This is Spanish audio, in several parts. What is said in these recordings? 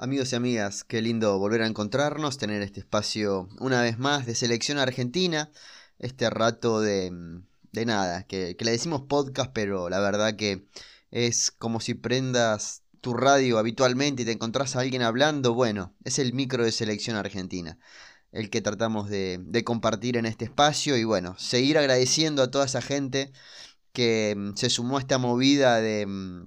Amigos y amigas, qué lindo volver a encontrarnos, tener este espacio una vez más de selección argentina, este rato de, de nada, que, le decimos podcast, pero la verdad que es como si prendas tu radio habitualmente y te encontrás a alguien hablando, bueno, es el micro de selección argentina, el que tratamos de, de compartir en este espacio y bueno, seguir agradeciendo a toda esa gente que mm, se sumó a esta movida de mm,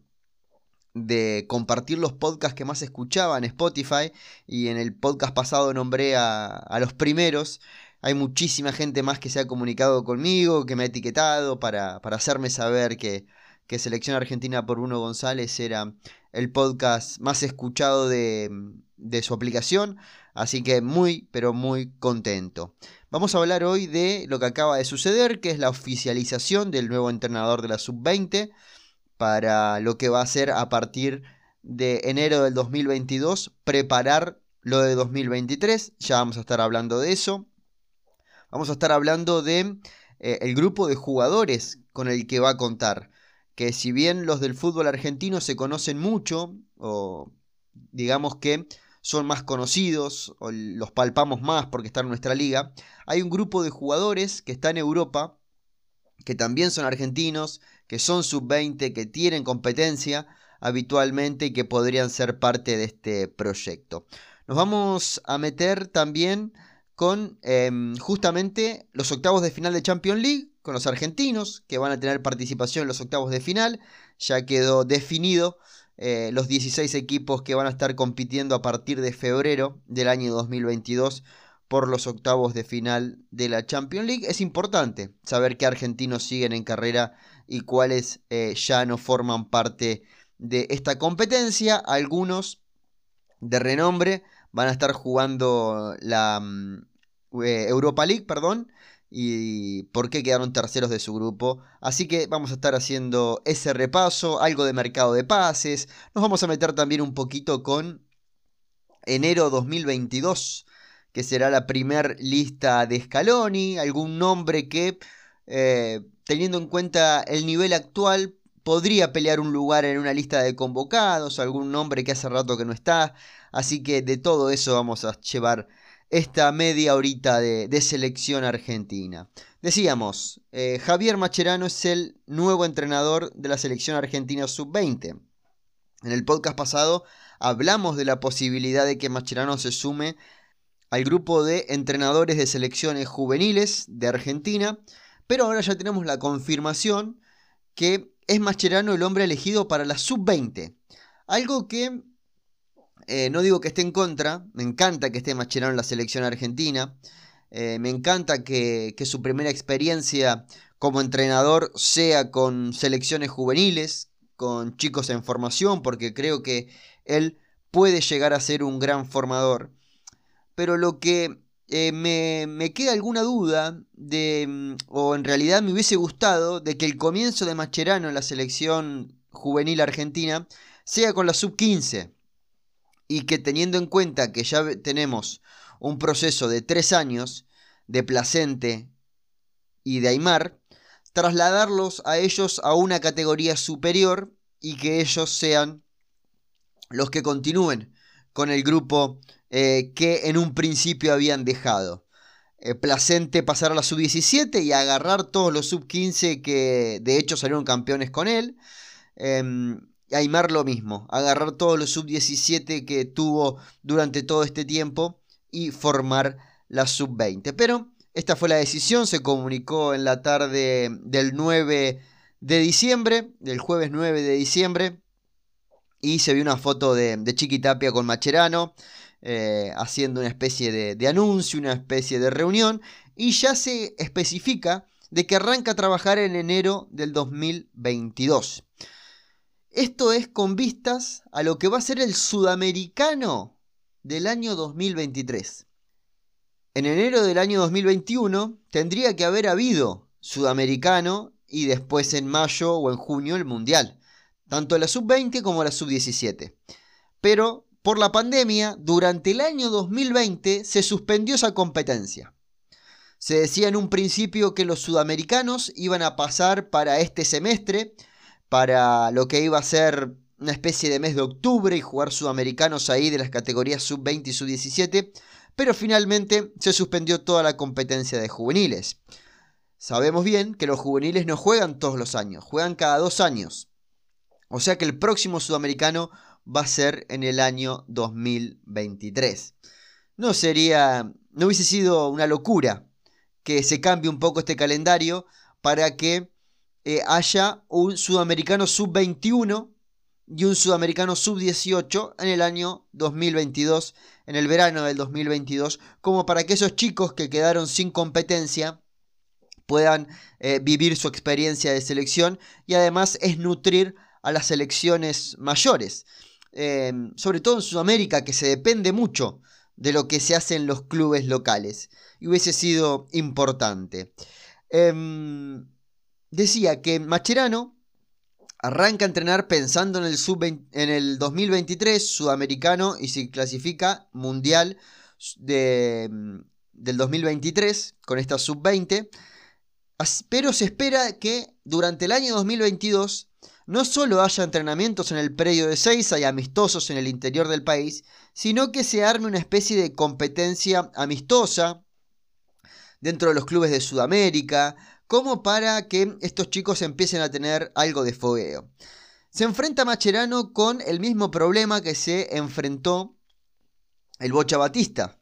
de compartir los podcasts que más escuchaba en Spotify y en el podcast pasado nombré a, los primeros. Hay muchísima gente más que se ha comunicado conmigo, que me ha etiquetado para, hacerme saber que, que, Selección Argentina por Bruno González era el podcast más escuchado de, de su aplicación. Así que muy, pero muy contento. Vamos a hablar hoy de lo que acaba de suceder, que es la oficialización del nuevo entrenador de la Sub-20 para lo que va a ser a partir de enero del 2022, preparar lo de 2023, ya vamos a estar hablando de eso. Vamos a estar hablando de eh, el grupo de jugadores con el que va a contar, que si bien los del fútbol argentino se conocen mucho o digamos que son más conocidos o los palpamos más porque están en nuestra liga, hay un grupo de jugadores que está en Europa que también son argentinos, que son sub-20, que tienen competencia habitualmente y que podrían ser parte de este proyecto. Nos vamos a meter también con em, justamente los octavos de final de Champions League, con los argentinos que van a tener participación en los octavos de final. Ya quedó definido eh, los 16 equipos que van a estar compitiendo a partir de febrero del año 2022 por los octavos de final de la Champions League. Es importante saber qué argentinos siguen en carrera y cuáles eh, ya no forman parte de esta competencia. Algunos de renombre van a estar jugando la mm, eh, Europa League, perdón, y por qué quedaron terceros de su grupo. Así que vamos a estar haciendo ese repaso, algo de mercado de pases. Nos vamos a meter también un poquito con enero 2022 que será la primer lista de Scaloni, algún nombre que, eh, teniendo en cuenta el nivel actual, podría pelear un lugar en una lista de convocados, algún nombre que hace rato que no está, así que de todo eso vamos a llevar esta media horita de, selección argentina. Decíamos, eh, Javier Macherano es el nuevo entrenador de la selección argentina sub-20. En el podcast pasado hablamos de la posibilidad de que Macherano se sume al grupo de entrenadores de selecciones juveniles de Argentina, pero ahora ya tenemos la confirmación que es Mascherano el hombre elegido para la sub-20. Algo que eh, no digo que esté en contra, me encanta que esté Mascherano en la selección argentina, eh, me encanta que, que su primera experiencia como entrenador sea con selecciones juveniles, con chicos en formación, porque creo que él puede llegar a ser un gran formador pero lo que eh, me, queda alguna duda de, mm, o en realidad me hubiese gustado, de que el comienzo de Mascherano en la selección juvenil argentina sea con la sub-15 y que teniendo en cuenta que ya tenemos un proceso de tres años de Placente y de Aymar, trasladarlos a ellos a una categoría superior y que ellos sean los que continúen con el grupo eh, que en un principio habían dejado. Eh, placente pasar a la sub-17 y agarrar todos los sub-15 que de hecho salieron campeones con él. Em, Aymar lo mismo, agarrar todos los sub-17 que tuvo durante todo este tiempo y formar la sub-20. Pero esta fue la decisión, se comunicó en la tarde del 9 de diciembre, del jueves 9 de diciembre, y se vio una foto de, de Chiquitapia con Macherano. Eh, haciendo una especie de, anuncio, una especie de reunión, y ya se especifica de que arranca a trabajar en enero del 2022. Esto es con vistas a lo que va a ser el sudamericano del año 2023. En enero del año 2021 tendría que haber habido sudamericano y después en mayo o en junio el mundial, tanto la sub-20 como la sub-17. Pero por la pandemia, durante el año 2020 se suspendió esa competencia. Se decía en un principio que los sudamericanos iban a pasar para este semestre, para lo que iba a ser una especie de mes de octubre y jugar sudamericanos ahí de las categorías sub-20 y sub-17, pero finalmente se suspendió toda la competencia de juveniles. Sabemos bien que los juveniles no juegan todos los años, juegan cada dos años. O sea que el próximo sudamericano va a ser en el año 2023. No sería, no hubiese sido una locura que se cambie un poco este calendario para que eh, haya un sudamericano sub-21 y un sudamericano sub-18 en el año 2022, en el verano del 2022, como para que esos chicos que quedaron sin competencia puedan eh, vivir su experiencia de selección y además es nutrir a las selecciones mayores, em, sobre todo en Sudamérica, que se depende mucho de lo que se hace en los clubes locales, y hubiese sido importante. Em, decía que Macherano arranca a entrenar pensando en el, sub en el 2023 sudamericano y se clasifica mundial de, del 2023 con esta sub-20. Pero se espera que durante el año 2022 no solo haya entrenamientos en el predio de Seiza y amistosos en el interior del país, sino que se arme una especie de competencia amistosa dentro de los clubes de Sudamérica, como para que estos chicos empiecen a tener algo de fogueo. Se enfrenta Macherano con el mismo problema que se enfrentó el Bocha Batista,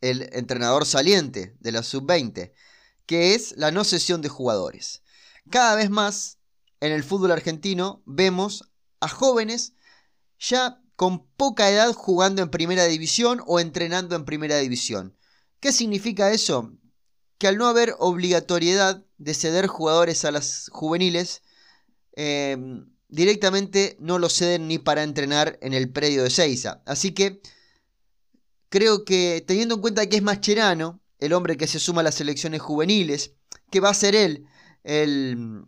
el entrenador saliente de la sub-20, que es la no cesión de jugadores. Cada vez más en el fútbol argentino vemos a jóvenes ya con poca edad jugando en primera división o entrenando en primera división. ¿Qué significa eso? Que al no haber obligatoriedad de ceder jugadores a las juveniles, eh, directamente no lo ceden ni para entrenar en el predio de Seiza. Así que creo que teniendo en cuenta que es Mascherano, el hombre que se suma a las selecciones juveniles, que va a ser él el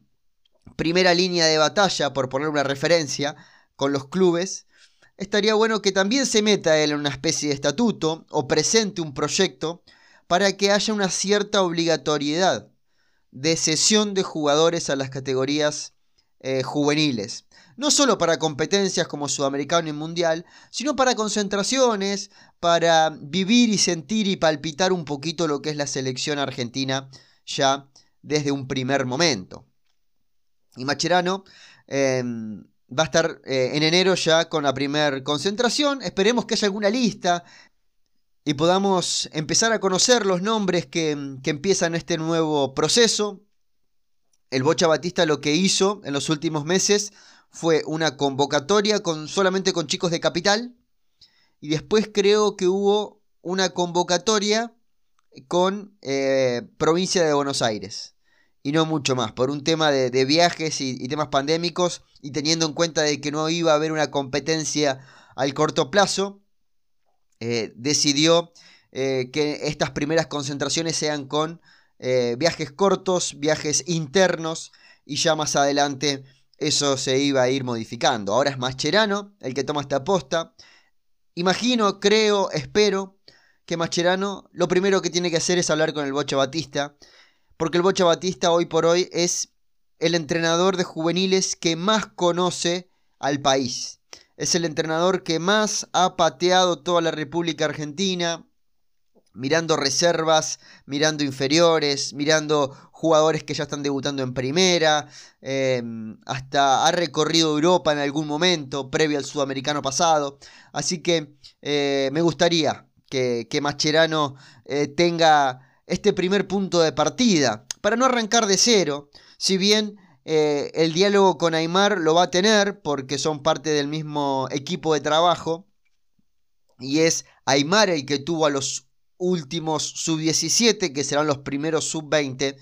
primera línea de batalla, por poner una referencia, con los clubes, estaría bueno que también se meta él en una especie de estatuto o presente un proyecto para que haya una cierta obligatoriedad de cesión de jugadores a las categorías eh, juveniles. No solo para competencias como Sudamericano y Mundial, sino para concentraciones, para vivir y sentir y palpitar un poquito lo que es la selección argentina ya desde un primer momento. Y Macherano em, va a estar eh, en enero ya con la primera concentración. Esperemos que haya alguna lista y podamos empezar a conocer los nombres que, que empiezan este nuevo proceso. El Bocha Batista lo que hizo en los últimos meses fue una convocatoria con, solamente con chicos de capital. Y después creo que hubo una convocatoria con eh, provincia de Buenos Aires y no mucho más, por un tema de, viajes y, temas pandémicos y teniendo en cuenta de que no iba a haber una competencia al corto plazo, eh, decidió eh, que estas primeras concentraciones sean con eh, viajes cortos, viajes internos y ya más adelante eso se iba a ir modificando. Ahora es Mascherano el que toma esta aposta. Imagino, creo, espero que Mascherano lo primero que tiene que hacer es hablar con el Bocha Batista porque el Bocha Batista hoy por hoy es el entrenador de juveniles que más conoce al país. Es el entrenador que más ha pateado toda la República Argentina, mirando reservas, mirando inferiores, mirando jugadores que ya están debutando en primera, em, hasta ha recorrido Europa en algún momento, previo al sudamericano pasado. Así que eh, me gustaría que, que eh, tenga este primer punto de partida, para no arrancar de cero, si bien eh, el diálogo con Aymar lo va a tener porque son parte del mismo equipo de trabajo, y es Aymar el que tuvo a los últimos sub-17, que serán los primeros sub-20,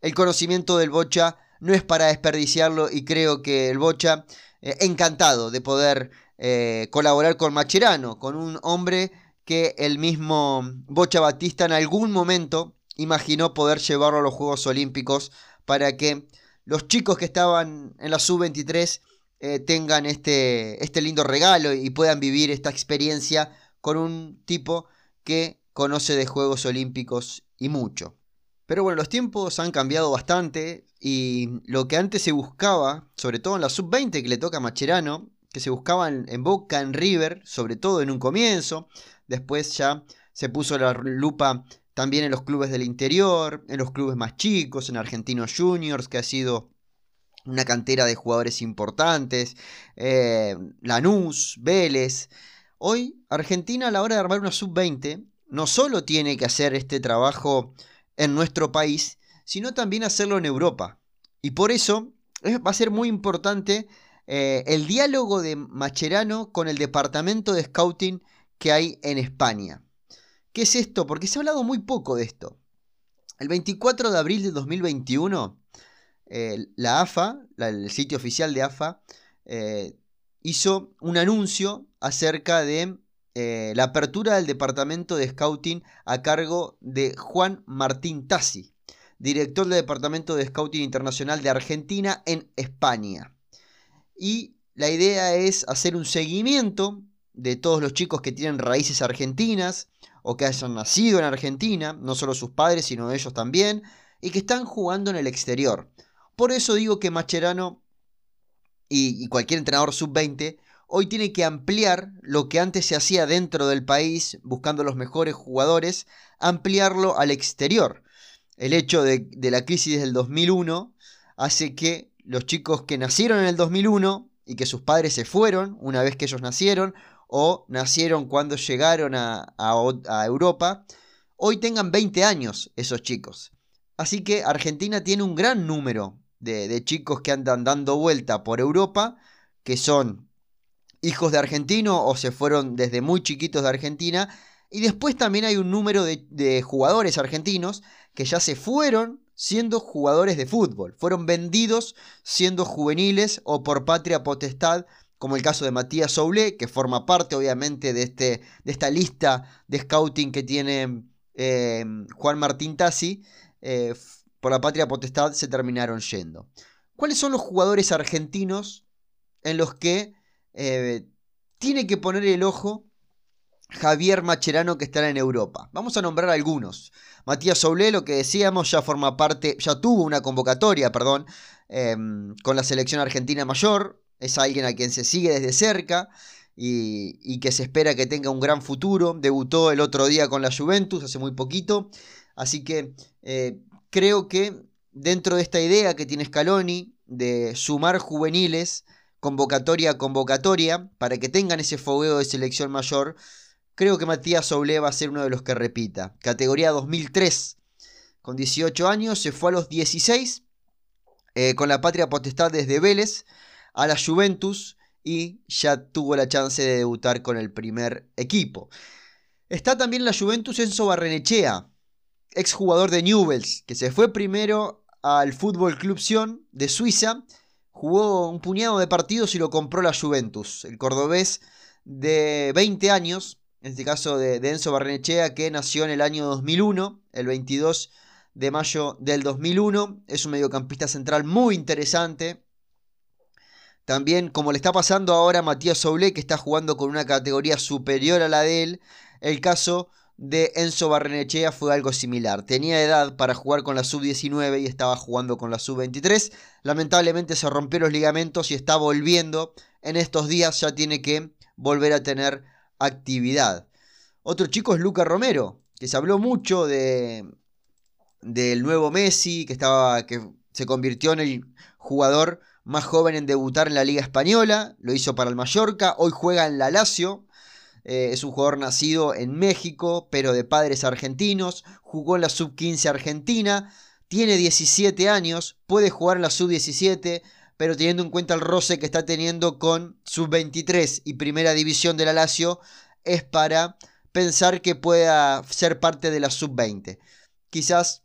el conocimiento del Bocha no es para desperdiciarlo y creo que el Bocha, eh, encantado de poder eh, colaborar con Macherano, con un hombre que el mismo Bocha Batista en algún momento imaginó poder llevarlo a los Juegos Olímpicos para que los chicos que estaban en la sub-23 eh, tengan este, este lindo regalo y puedan vivir esta experiencia con un tipo que conoce de Juegos Olímpicos y mucho. Pero bueno, los tiempos han cambiado bastante y lo que antes se buscaba, sobre todo en la sub-20 que le toca a Macherano, que se buscaba en, Boca, en River, sobre todo en un comienzo. Después ya se puso la lupa también en los clubes del interior, en los clubes más chicos, en Argentinos Juniors, que ha sido una cantera de jugadores importantes, eh, Lanús, Vélez. Hoy Argentina a la hora de armar una sub-20 no solo tiene que hacer este trabajo en nuestro país, sino también hacerlo en Europa. Y por eso va a ser muy importante eh, el diálogo de Macherano con el departamento de scouting que hay en España. ¿Qué es esto? Porque se ha hablado muy poco de esto. El 24 de abril de 2021, eh, la AFA, el sitio oficial de AFA, eh, hizo un anuncio acerca de la apertura del departamento de scouting a cargo de Juan Martín Tassi director del Departamento de Scouting Internacional de Argentina en España. Y la idea es hacer un seguimiento de todos los chicos que tienen raíces argentinas o que hayan nacido en Argentina, no solo sus padres, sino ellos también, y que están jugando en el exterior. Por eso digo que Macherano y, cualquier entrenador sub-20 hoy tiene que ampliar lo que antes se hacía dentro del país, buscando los mejores jugadores, ampliarlo al exterior el hecho de, la crisis del 2001 hace que los chicos que nacieron en el 2001 y que sus padres se fueron una vez que ellos nacieron o nacieron cuando llegaron a, Europa, hoy tengan 20 años esos chicos. Así que Argentina tiene un gran número de, de, chicos que andan dando vuelta por Europa, que son hijos de argentino o se fueron desde muy chiquitos de Argentina. Y después también hay un número de, de jugadores argentinos que ya se fueron siendo jugadores de fútbol, fueron vendidos siendo juveniles o por patria potestad, como el caso de Matías Soule, que forma parte obviamente de, este, de esta lista de scouting que tiene eh, Juan Martín Tassi, eh, por la patria potestad se terminaron yendo. ¿Cuáles son los jugadores argentinos en los que eh, tiene que poner el ojo Javier Macherano que estará en Europa? Vamos a nombrar algunos. Matías Soule, lo que decíamos, ya forma parte, ya tuvo una convocatoria, perdón, con la selección argentina mayor. Es alguien a quien se sigue desde cerca y, que se espera que tenga un gran futuro. Debutó el otro día con la Juventus, hace muy poquito. Así que eh, creo que dentro de esta idea que tiene Scaloni de sumar juveniles convocatoria a convocatoria para que tengan ese fogueo de selección mayor, Creo que Matías Soule va a ser uno de los que repita. Categoría 2003. Con 18 años se fue a los 16 eh, con la patria potestad desde Vélez a la Juventus y ya tuvo la chance de debutar con el primer equipo. Está también la Juventus Enzo Barrenechea, exjugador de Newells, que se fue primero al Fútbol Club Sion de Suiza, jugó un puñado de partidos y lo compró la Juventus. El cordobés de 20 años en este caso de, Enzo Barrenechea, que nació en el año 2001, el 22 de mayo del 2001. Es un mediocampista central muy interesante. También, como le está pasando ahora a Matías Soule, que está jugando con una categoría superior a la de él, el caso de Enzo Barrenechea fue algo similar. Tenía edad para jugar con la sub-19 y estaba jugando con la sub-23. Lamentablemente se rompió los ligamentos y está volviendo. En estos días ya tiene que volver a tener actividad. Otro chico es Luca Romero, que se habló mucho de del nuevo Messi, que estaba que se convirtió en el jugador más joven en debutar en la Liga Española, lo hizo para el Mallorca, hoy juega en la Lazio. Eh, es un jugador nacido en México, pero de padres argentinos. Jugó en la sub-15 argentina. Tiene 17 años. Puede jugar en la sub-17 pero teniendo en cuenta el roce que está teniendo con sub-23 y primera división de la Lazio, es para pensar que pueda ser parte de la sub-20. Quizás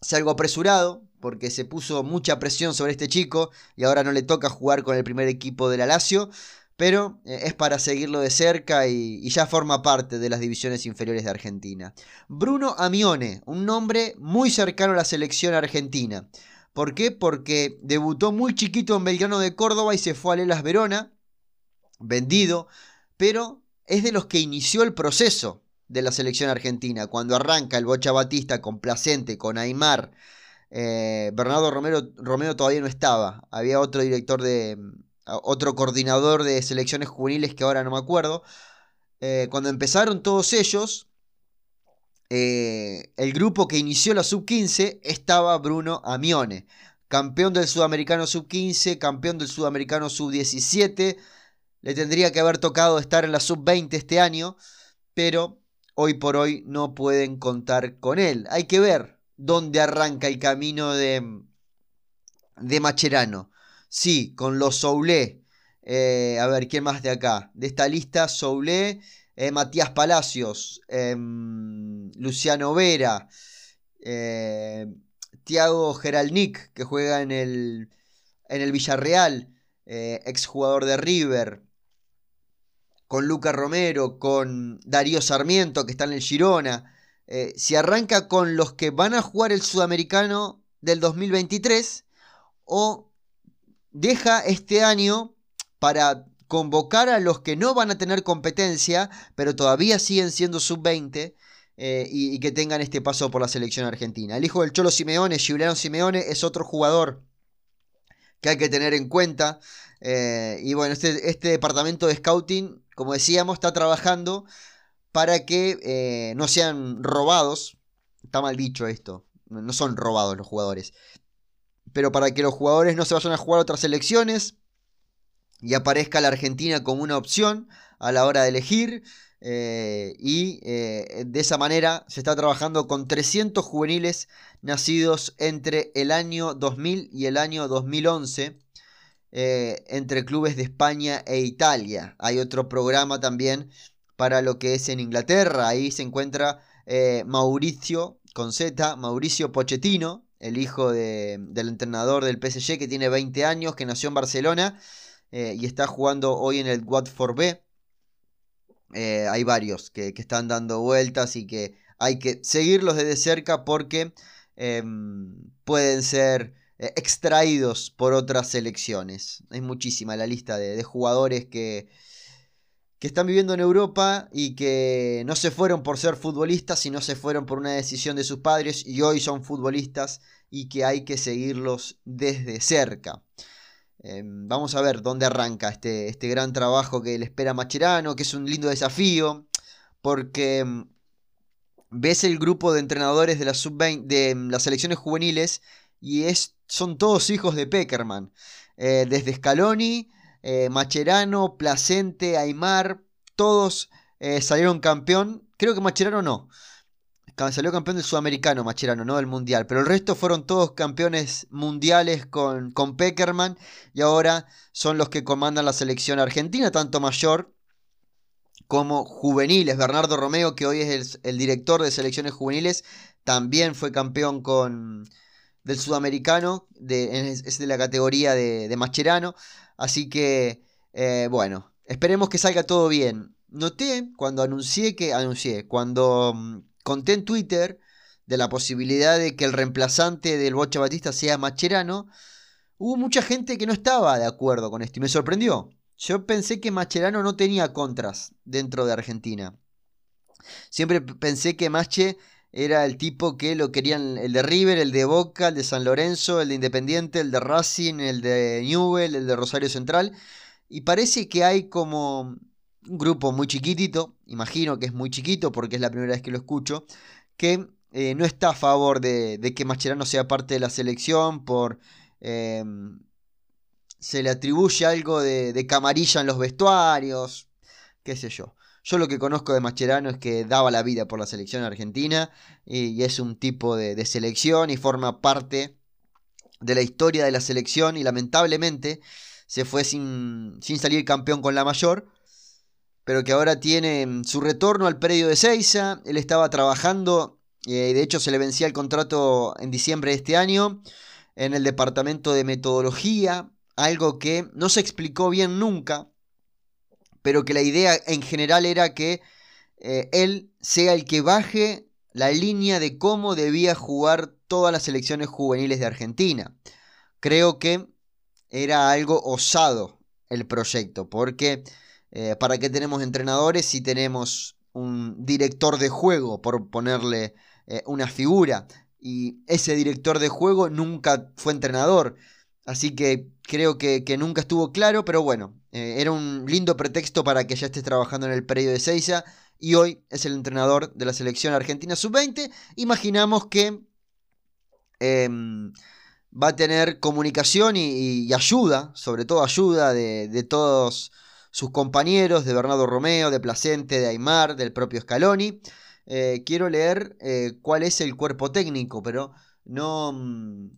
sea algo apresurado, porque se puso mucha presión sobre este chico y ahora no le toca jugar con el primer equipo de la Lazio, pero eh, es para seguirlo de cerca y, ya forma parte de las divisiones inferiores de Argentina. Bruno Amione, un nombre muy cercano a la selección argentina. ¿Por qué? Porque debutó muy chiquito en Belgrano de Córdoba y se fue a Lelas Verona, vendido, pero es de los que inició el proceso de la selección argentina. Cuando arranca el Bocha Batista con Placente, con Aymar, eh, Bernardo Romero, Romero todavía no estaba. Había otro director de. otro coordinador de selecciones juveniles que ahora no me acuerdo. Eh, cuando empezaron todos ellos, eh, el grupo que inició la sub-15 estaba Bruno Amione, campeón del sudamericano sub-15, campeón del sudamericano sub-17. Le tendría que haber tocado estar en la sub-20 este año, pero hoy por hoy no pueden contar con él. Hay que ver dónde arranca el camino de, de Macherano. Sí, con los Soulé. Eh, a ver, ¿quién más de acá? De esta lista, Soulé, eh, Matías Palacios, em, Luciano Vera, eh, Tiago Geralnik, que juega en el, en el Villarreal, exjugador de River, con Luca Romero, con Darío Sarmiento, que está en el Girona. Si arranca con los que van a jugar el Sudamericano del 2023, o deja este año para convocar a los que no van a tener competencia, pero todavía siguen siendo sub-20 eh, y, que tengan este paso por la selección argentina. El hijo del Cholo Simeone, Giuliano Simeone, es otro jugador que hay que tener en cuenta. Eh, y bueno, este, este, departamento de scouting, como decíamos, está trabajando para que eh, no sean robados. Está mal dicho esto. No son robados los jugadores pero para que los jugadores no se vayan a jugar otras selecciones y aparezca la Argentina como una opción a la hora de elegir. Eh, y eh, de esa manera se está trabajando con 300 juveniles nacidos entre el año 2000 y el año 2011 eh, entre clubes de España e Italia. Hay otro programa también para lo que es en Inglaterra. Ahí se encuentra Mauricio con Z, Mauricio Pochettino, el hijo del entrenador del PSG que tiene 20 años, que nació en Barcelona eh, y está jugando hoy en el Watford B. Eh, hay varios que, están dando vueltas y que hay que seguirlos desde cerca porque em, pueden ser eh, extraídos por otras selecciones. Es muchísima la lista de jugadores que, que están viviendo en Europa y que no se fueron por ser futbolistas, sino se fueron por una decisión de sus padres y hoy son futbolistas y que hay que seguirlos desde cerca. Em, vamos a ver dónde arranca este, este, gran trabajo que le espera Macherano, que es un lindo desafío, porque em, ves el grupo de entrenadores de, sub de em, las selecciones juveniles y es, son todos hijos de Peckerman. Eh, desde Scaloni eh, Macherano, Placente, Aymar, todos eh, salieron campeón. Creo que Macherano no. Salió campeón del sudamericano, Macherano, no del mundial. Pero el resto fueron todos campeones mundiales con, con Peckerman. Y ahora son los que comandan la selección argentina, tanto mayor como juveniles. Bernardo Romeo, que hoy es el, director de selecciones juveniles, también fue campeón con, del sudamericano. De, es de la categoría de, de Macherano. Así que, eh, bueno, esperemos que salga todo bien. Noté cuando anuncié que, anuncié, cuando mm, conté en Twitter de la posibilidad de que el reemplazante del Bocha Batista sea Macherano, hubo mucha gente que no estaba de acuerdo con esto y me sorprendió. Yo pensé que Macherano no tenía contras dentro de Argentina. Siempre pensé que Mache era el tipo que lo querían el de River, el de Boca, el de San Lorenzo, el de Independiente, el de Racing, el de Newell, el de Rosario Central. Y parece que hay como un grupo muy chiquitito, imagino que es muy chiquito porque es la primera vez que lo escucho, que eh, no está a favor de, que Mascherano sea parte de la selección por... Em, se le atribuye algo de, de camarilla en los vestuarios, qué sé yo. Yo lo que conozco de Mascherano es que daba la vida por la selección argentina y, es un tipo de, selección y forma parte de la historia de la selección y lamentablemente se fue sin, sin salir campeón con la mayor, pero que ahora tiene mm, su retorno al predio de Seiza. Él estaba trabajando, eh, y de hecho se le vencía el contrato en diciembre de este año, en el departamento de metodología, algo que no se explicó bien nunca pero que la idea en general era que eh, él sea el que baje la línea de cómo debía jugar todas las selecciones juveniles de Argentina. Creo que era algo osado el proyecto, porque eh, ¿para qué tenemos entrenadores si tenemos un director de juego, por ponerle eh, una figura? Y ese director de juego nunca fue entrenador. Así que creo que, nunca estuvo claro, pero bueno, eh, era un lindo pretexto para que ya estés trabajando en el periodo de Seiza y hoy es el entrenador de la selección argentina sub-20. Imaginamos que em, va a tener comunicación y, ayuda, sobre todo ayuda de, todos sus compañeros, de Bernardo Romeo, de Placente, de Aymar, del propio Scaloni. Eh, quiero leer eh, cuál es el cuerpo técnico, pero no, mm,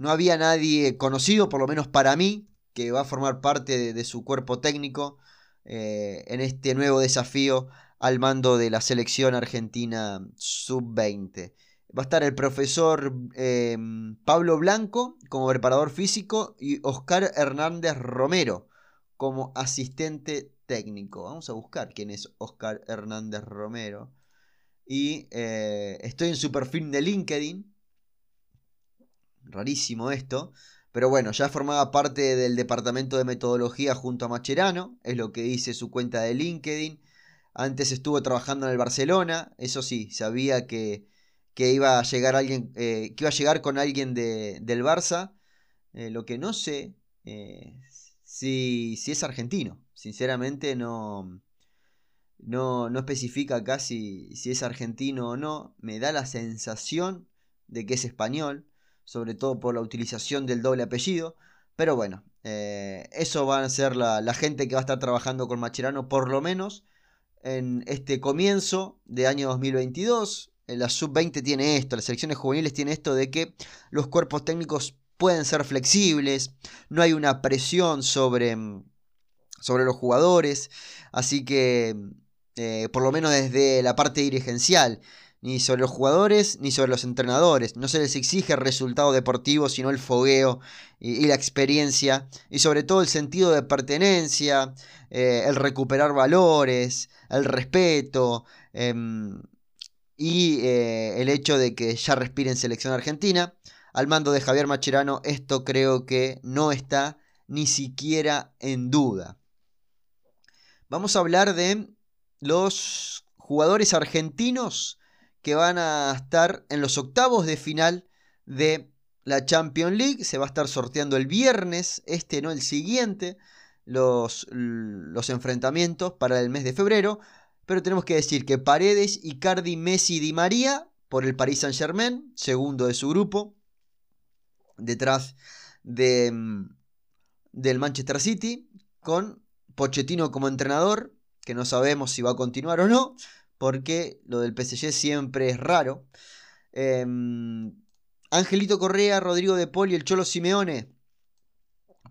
no había nadie conocido, por lo menos para mí, que va a formar parte de, su cuerpo técnico eh, en este nuevo desafío al mando de la selección argentina sub-20. Va a estar el profesor em, Pablo Blanco como preparador físico y Oscar Hernández Romero como asistente técnico. Vamos a buscar quién es Oscar Hernández Romero. Y eh, estoy en su perfil de LinkedIn. Rarísimo esto. Pero bueno, ya formaba parte del departamento de metodología junto a Macherano. Es lo que dice su cuenta de LinkedIn. Antes estuvo trabajando en el Barcelona. Eso sí, sabía que, que iba a llegar alguien. Eh, que iba a llegar con alguien de, del Barça. Eh, lo que no sé si, si es argentino. Sinceramente no no, no especifica acá si, es argentino o no, me da la sensación de que es español, sobre todo por la utilización del doble apellido, pero bueno, eh, eso va a ser la, gente que va a estar trabajando con Macherano por lo menos en este comienzo de año 2022. La sub-20 tiene esto, las selecciones juveniles tienen esto de que los cuerpos técnicos pueden ser flexibles, no hay una presión sobre, sobre los jugadores, así que eh, por lo menos desde la parte dirigencial, ni sobre los jugadores ni sobre los entrenadores. No se les exige el resultado deportivo, sino el fogueo y, la experiencia, y sobre todo el sentido de pertenencia, eh, el recuperar valores, el respeto. Em, y eh, el hecho de que ya respiren selección argentina. Al mando de Javier Macherano, esto creo que no está ni siquiera en duda. Vamos a hablar de los jugadores argentinos que van a estar en los octavos de final de la Champions League. Se va a estar sorteando el viernes, este no el siguiente, los, los enfrentamientos para el mes de febrero. Pero tenemos que decir que Paredes, Icardi, Messi, Di María por el Paris Saint Germain, segundo de su grupo, detrás de, mm, del Manchester City, con Pochettino como entrenador, que no sabemos si va a continuar o no, porque lo del PSG siempre es raro. Em, Angelito Correa, Rodrigo de Paul y el Cholo Simeone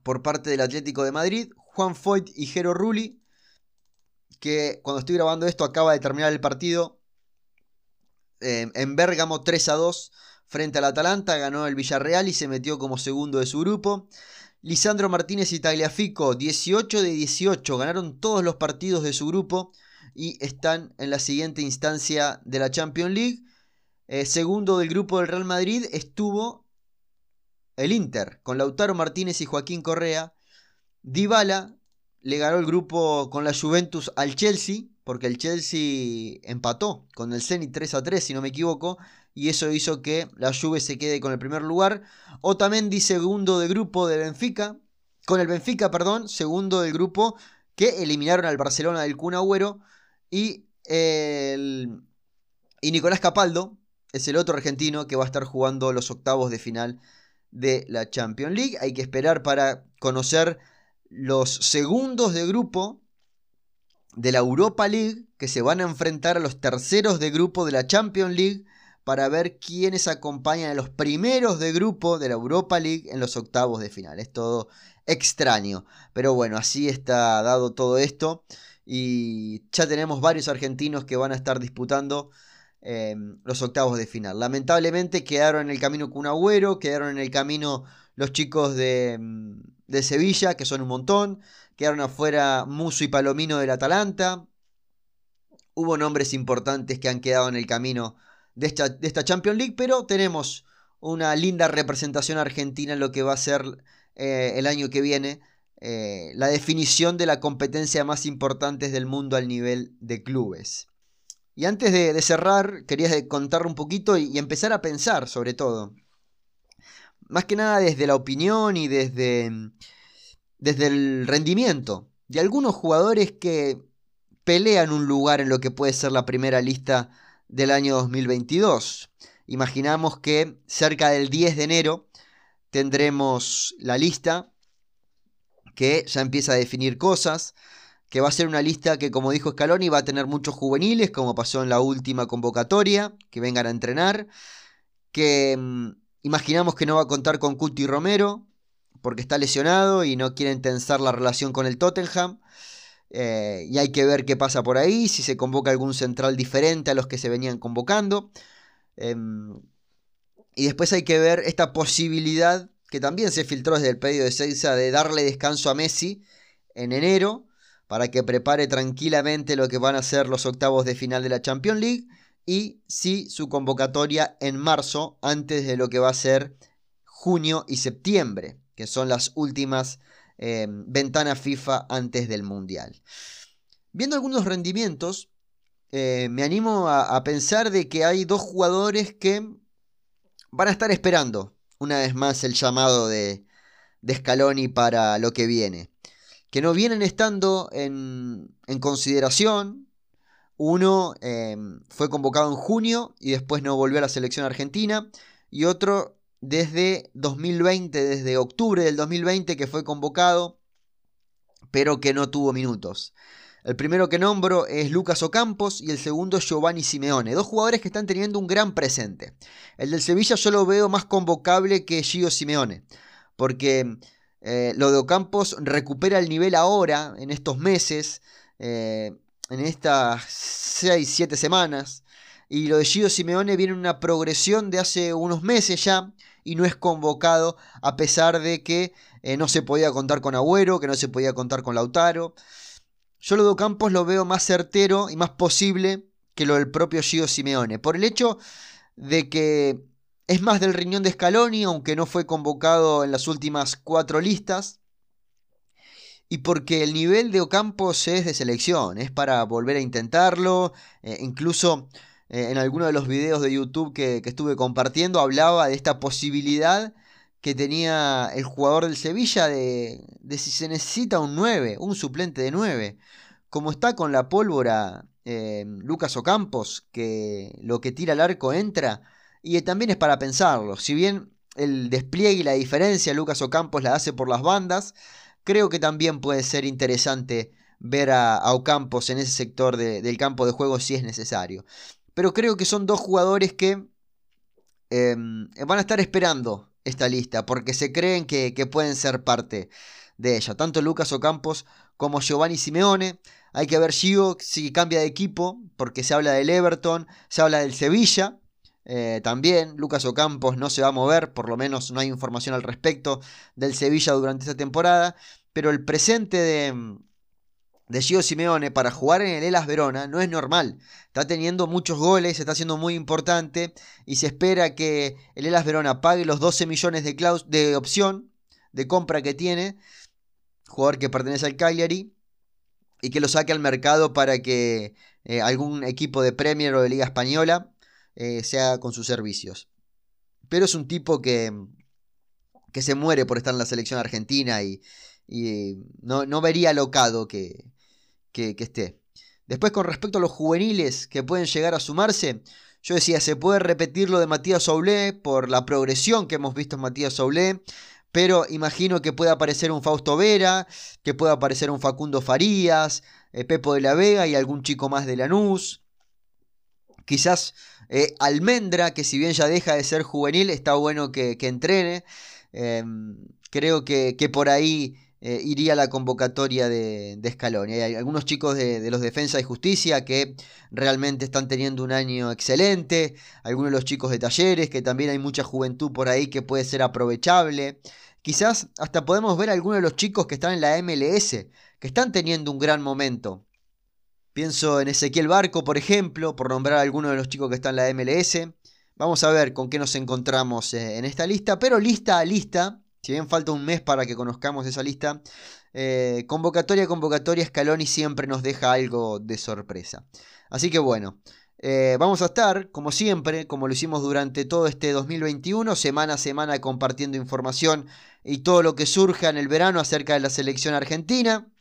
por parte del Atlético de Madrid, Juan Foyt y Jero Rulli, que cuando estoy grabando esto acaba de terminar el partido em, en Bérgamo 3 a 2 frente al Atalanta, ganó el Villarreal y se metió como segundo de su grupo. Lisandro Martínez y Tagliafico, 18 de 18, ganaron todos los partidos de su grupo y están en la siguiente instancia de la Champions League. Eh, segundo del grupo del Real Madrid estuvo el Inter, con Lautaro Martínez y Joaquín Correa. Dybala le ganó el grupo con la Juventus al Chelsea, porque el Chelsea empató con el Zenit 3 a 3, si no me equivoco, y eso hizo que la Juve se quede con el primer lugar. Otamendi segundo de grupo de Benfica, con el Benfica, perdón, segundo del grupo que eliminaron al Barcelona del Kun Agüero y el y Nicolás Capaldo es el otro argentino que va a estar jugando los octavos de final de la Champions League. Hay que esperar para conocer los segundos de grupo de la Europa League que se van a enfrentar a los terceros de grupo de la Champions League para ver quiénes acompañan a los primeros de grupo de la Europa League en los octavos de final. Es todo extraño. Pero bueno, así está dado todo esto. Y ya tenemos varios argentinos que van a estar disputando em, los octavos de final. Lamentablemente quedaron en el camino con Agüero, quedaron en el camino los chicos de, em, de Sevilla, que son un montón. Quedaron afuera Muso y Palomino del Atalanta. Hubo nombres importantes que han quedado en el camino de esta, de esta Champions League, pero tenemos una linda representación argentina en lo que va a ser eh, el año que viene. Eh, la definición de la competencia más importante del mundo al nivel de clubes. Y antes de, cerrar, quería contar un poquito y, empezar a pensar sobre todo. más que nada desde la opinión y desde, desde el rendimiento de algunos jugadores que pelean un lugar en lo que puede ser la primera lista del año 2022. Imaginamos que cerca del 10 de enero tendremos la lista que ya empieza a definir cosas, que va a ser una lista que como dijo Scaloni va a tener muchos juveniles, como pasó en la última convocatoria, que vengan a entrenar, que mm, imaginamos que no va a contar con Cuti Romero, porque está lesionado y no quieren tensar la relación con el Tottenham. Eh, y hay que ver qué pasa por ahí, si se convoca algún central diferente a los que se venían convocando. Em, y después hay que ver esta posibilidad que también se filtró desde el pedido de Seiza de darle descanso a Messi en enero para que prepare tranquilamente lo que van a ser los octavos de final de la Champions League y sí su convocatoria en marzo antes de lo que va a ser junio y septiembre, que son las últimas em, ventanas FIFA antes del Mundial. Viendo algunos rendimientos, eh, me animo a, pensar de que hay dos jugadores que van a estar esperando una vez más el llamado de, de Scaloni para lo que viene. Que no vienen estando en, consideración. Uno em, fue convocado en junio y después no volvió a la selección argentina. Y otro desde 2020, desde octubre del 2020 que fue convocado, pero que no tuvo minutos. El primero que nombro es Lucas Ocampos y el segundo Giovanni Simeone, dos jugadores que están teniendo un gran presente. El del Sevilla yo lo veo más convocable que Gio Simeone, porque eh, lo de Ocampos recupera el nivel ahora, en estos meses, eh, en estas 6-7 semanas, y lo de Gio Simeone viene en una progresión de hace unos meses ya, y no es convocado a pesar de que eh, no se podía contar con Agüero, que no se podía contar con Lautaro. Yo lo de Ocampos lo veo más certero y más posible que lo del propio Gio Simeone. Por el hecho de que es más del riñón de Scaloni, aunque no fue convocado en las últimas cuatro listas. Y porque el nivel de Ocampos es de selección, es para volver a intentarlo. Eh, incluso eh, en alguno de los videos de YouTube que, que estuve compartiendo hablaba de esta posibilidad que tenía el jugador del Sevilla de, de si se necesita un 9, un suplente de 9. Como está con la pólvora eh, Lucas Ocampos, que lo que tira al arco entra, y también es para pensarlo. Si bien el despliegue y la diferencia Lucas Ocampos la hace por las bandas, creo que también puede ser interesante ver a, Ocampos en ese sector del campo de juego si es necesario. Pero creo que son dos jugadores que em, van a estar esperando esta lista, porque se creen que, pueden ser parte de ella. Tanto Lucas Ocampos como Giovanni Simeone. Hay que ver Gio si cambia de equipo, porque se habla del Everton, se habla del Sevilla. Eh, también Lucas Ocampos no se va a mover, por lo menos no hay información al respecto del Sevilla durante esta temporada. Pero el presente de, de Gio Simeone para jugar en el Elas Verona no es normal. Está teniendo muchos goles, está siendo muy importante y se espera que el Elas Verona pague los 12 millones de, de opción de compra que tiene, jugador que pertenece al Cagliari, y que lo saque al mercado para que eh, algún equipo de Premier o de Liga Española eh, sea con sus servicios. Pero es un tipo que, que se muere por estar en la selección argentina y, no, no vería locado que, que, esté. Después con respecto a los juveniles que pueden llegar a sumarse, yo decía, se puede repetir lo de Matías Soulé por la progresión que hemos visto en Matías Soulé, pero imagino que pueda aparecer un Fausto Vera, que pueda aparecer un Facundo Farías, eh, Pepo de la Vega y algún chico más de Lanús. Quizás eh, Almendra, que si bien ya deja de ser juvenil, está bueno que, entrene. Em, creo que, que por ahí eh, iría a la convocatoria de, de Scaloni. Hay algunos chicos de, los Defensa y Justicia que realmente están teniendo un año excelente. Algunos de los chicos de Talleres, que también hay mucha juventud por ahí que puede ser aprovechable. Quizás hasta podemos ver algunos de los chicos que están en la MLS, que están teniendo un gran momento. Pienso en Ezequiel Barco, por ejemplo, por nombrar a algunos de los chicos que están en la MLS. Vamos a ver con qué nos encontramos eh, en esta lista, pero lista a lista si bien falta un mes para que conozcamos esa lista, eh, convocatoria a convocatoria Scaloni siempre nos deja algo de sorpresa. Así que bueno, Eh, vamos a estar, como siempre, como lo hicimos durante todo este 2021, semana a semana compartiendo información y todo lo que surja en el verano acerca de la selección argentina,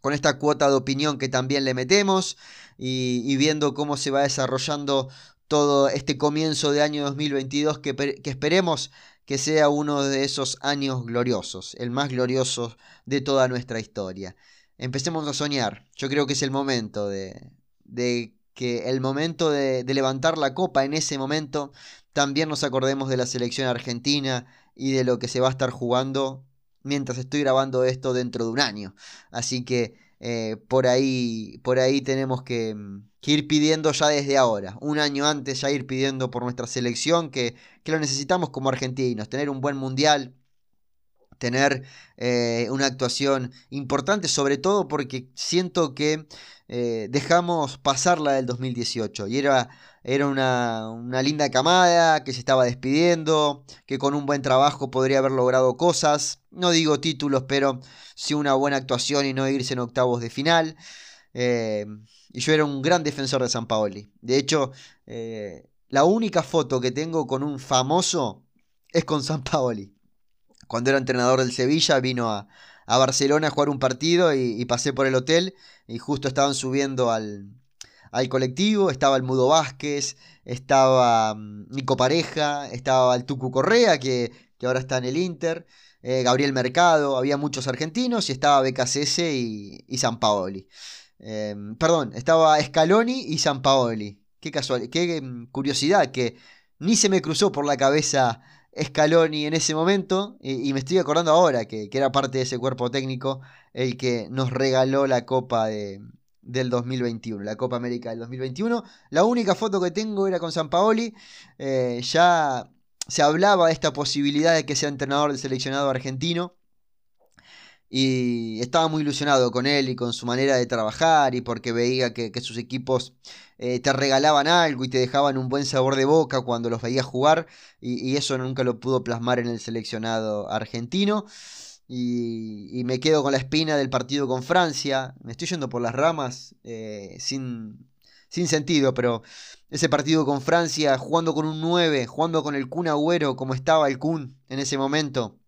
con esta cuota de opinión que también le metemos y, viendo cómo se va desarrollando todo este comienzo de año 2022 que, que esperemos que sea uno de esos años gloriosos, el más glorioso de toda nuestra historia. Empecemos a soñar, yo creo que es el momento de, de que el momento de, de, levantar la copa en ese momento también nos acordemos de la selección argentina y de lo que se va a estar jugando mientras estoy grabando esto dentro de un año. Así que eh, por, ahí, por ahí tenemos que, ir pidiendo ya desde ahora, un año antes ya ir pidiendo por nuestra selección que, que lo necesitamos como argentinos, tener un buen mundial, tener eh, una actuación importante, sobre todo porque siento que eh, dejamos pasar la del 2018 y era, era una, una, linda camada que se estaba despidiendo, que con un buen trabajo podría haber logrado cosas, no digo títulos, pero sí una buena actuación y no irse en octavos de final. Eh, y yo era un gran defensor de San Paoli. De hecho, la única foto que tengo con un famoso es con San Paoli cuando era entrenador del Sevilla, vino a, Barcelona a jugar un partido y, pasé por el hotel y justo estaban subiendo al, colectivo, estaba el Mudo Vázquez, estaba mm, Nico Pareja, estaba el Tucu Correa, que, ahora está en el Inter, eh, Gabriel Mercado, había muchos argentinos y estaba BKCS y, y San Paoli. Em, perdón, estaba Scaloni y San Paoli. Qué casual, qué mm, curiosidad que ni se me cruzó por la cabeza Scaloni en ese momento, y, me estoy acordando ahora que, era parte de ese cuerpo técnico el que nos regaló la Copa de, del 2021, la Copa América del 2021. La única foto que tengo era con San Paoli, eh, ya se hablaba de esta posibilidad de que sea entrenador del seleccionado argentino. Y estaba muy ilusionado con él y con su manera de trabajar y porque veía que sus equipos eh, te regalaban algo y te dejaban un buen sabor de boca cuando los veías jugar y, eso nunca lo pudo plasmar en el seleccionado argentino. Y, me quedo con la espina del partido con Francia. Me estoy yendo por las ramas eh, sin, sin sentido, pero ese partido con Francia, jugando con un 9, jugando con el Kun Agüero como estaba el Kun en ese momento,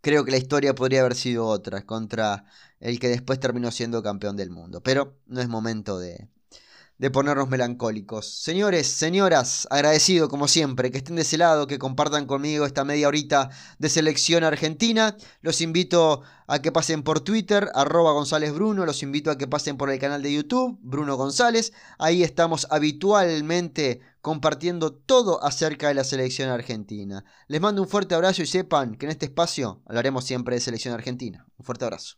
creo que la historia podría haber sido otra contra el que después terminó siendo campeón del mundo. Pero no es momento de, de ponernos melancólicos. Señores, señoras, agradecido como siempre que estén de ese lado, que compartan conmigo esta media horita de selección argentina. Los invito a que pasen por Twitter, arroba González Bruno. Los invito a que pasen por el canal de YouTube, Bruno González. Ahí estamos habitualmente compartiendo todo acerca de la selección argentina. Les mando un fuerte abrazo y sepan que en este espacio hablaremos siempre de selección argentina. Un fuerte abrazo.